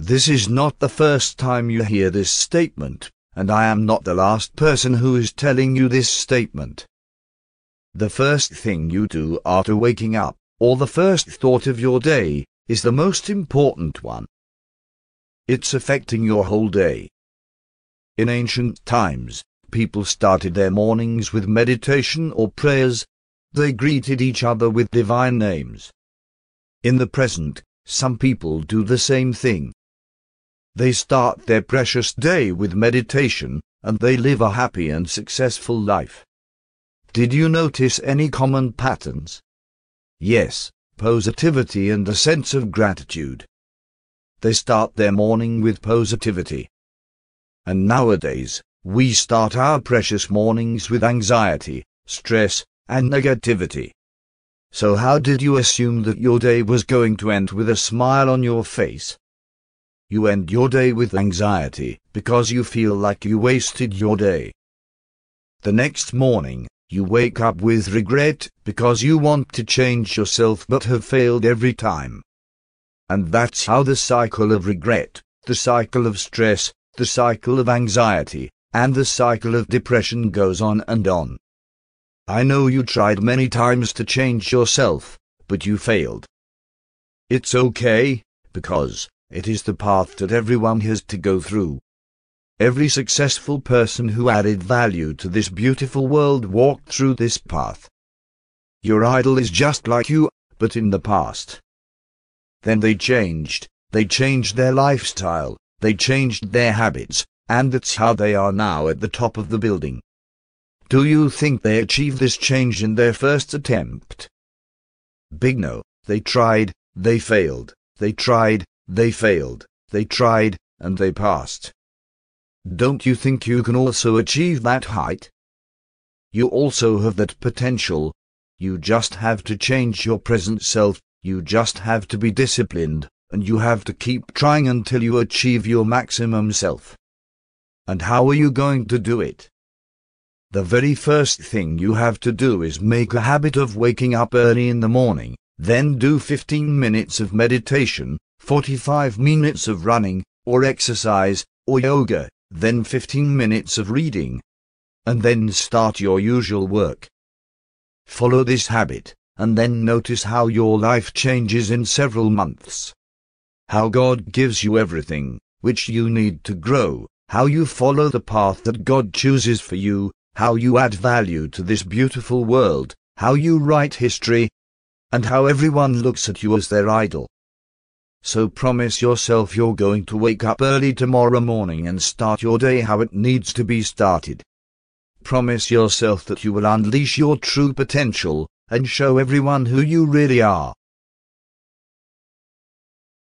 This is not the first time you hear this statement, and I am not the last person who is telling you this statement. The first thing you do after waking up, or the first thought of your day, is the most important one. It's affecting your whole day. In ancient times, people started their mornings with meditation or prayers. They greeted each other with divine names. In the present, some people do the same thing. They start their precious day with meditation, and they live a happy and successful life. Did you notice any common patterns? Yes, positivity and a sense of gratitude. They start their morning with positivity. And nowadays, we start our precious mornings with anxiety, stress, and negativity. So how did you assume that your day was going to end with a smile on your face? You end your day with anxiety because you feel like you wasted your day. The next morning, you wake up with regret because you want to change yourself but have failed every time. And that's how the cycle of regret, the cycle of stress, the cycle of anxiety, and the cycle of depression goes on and on. I know you tried many times to change yourself, but you failed. It's okay, because it is the path that everyone has to go through. Every successful person who added value to this beautiful world walked through this path. Your idol is just like you, but in the past. Then they changed, they changed their lifestyle, they changed their habits, and that's how they are now at the top of the building. Do you think they achieved this change in their first attempt? Big no, they tried, they failed, they tried, they failed, they tried, and they passed. Don't you think you can also achieve that height? You also have that potential. You just have to change your present self, you just have to be disciplined, and you have to keep trying until you achieve your maximum self. And how are you going to do it? The very first thing you have to do is make a habit of waking up early in the morning, then do 15 minutes of meditation, 45 minutes of running, or exercise, or yoga, then 15 minutes of reading, and then start your usual work. Follow this habit, and then notice how your life changes in several months. How God gives you everything which you need to grow, how you follow the path that God chooses for you, how you add value to this beautiful world, how you write history, and how everyone looks at you as their idol. So promise yourself you're going to wake up early tomorrow morning and start your day how it needs to be started. Promise yourself that you will unleash your true potential and show everyone who you really are.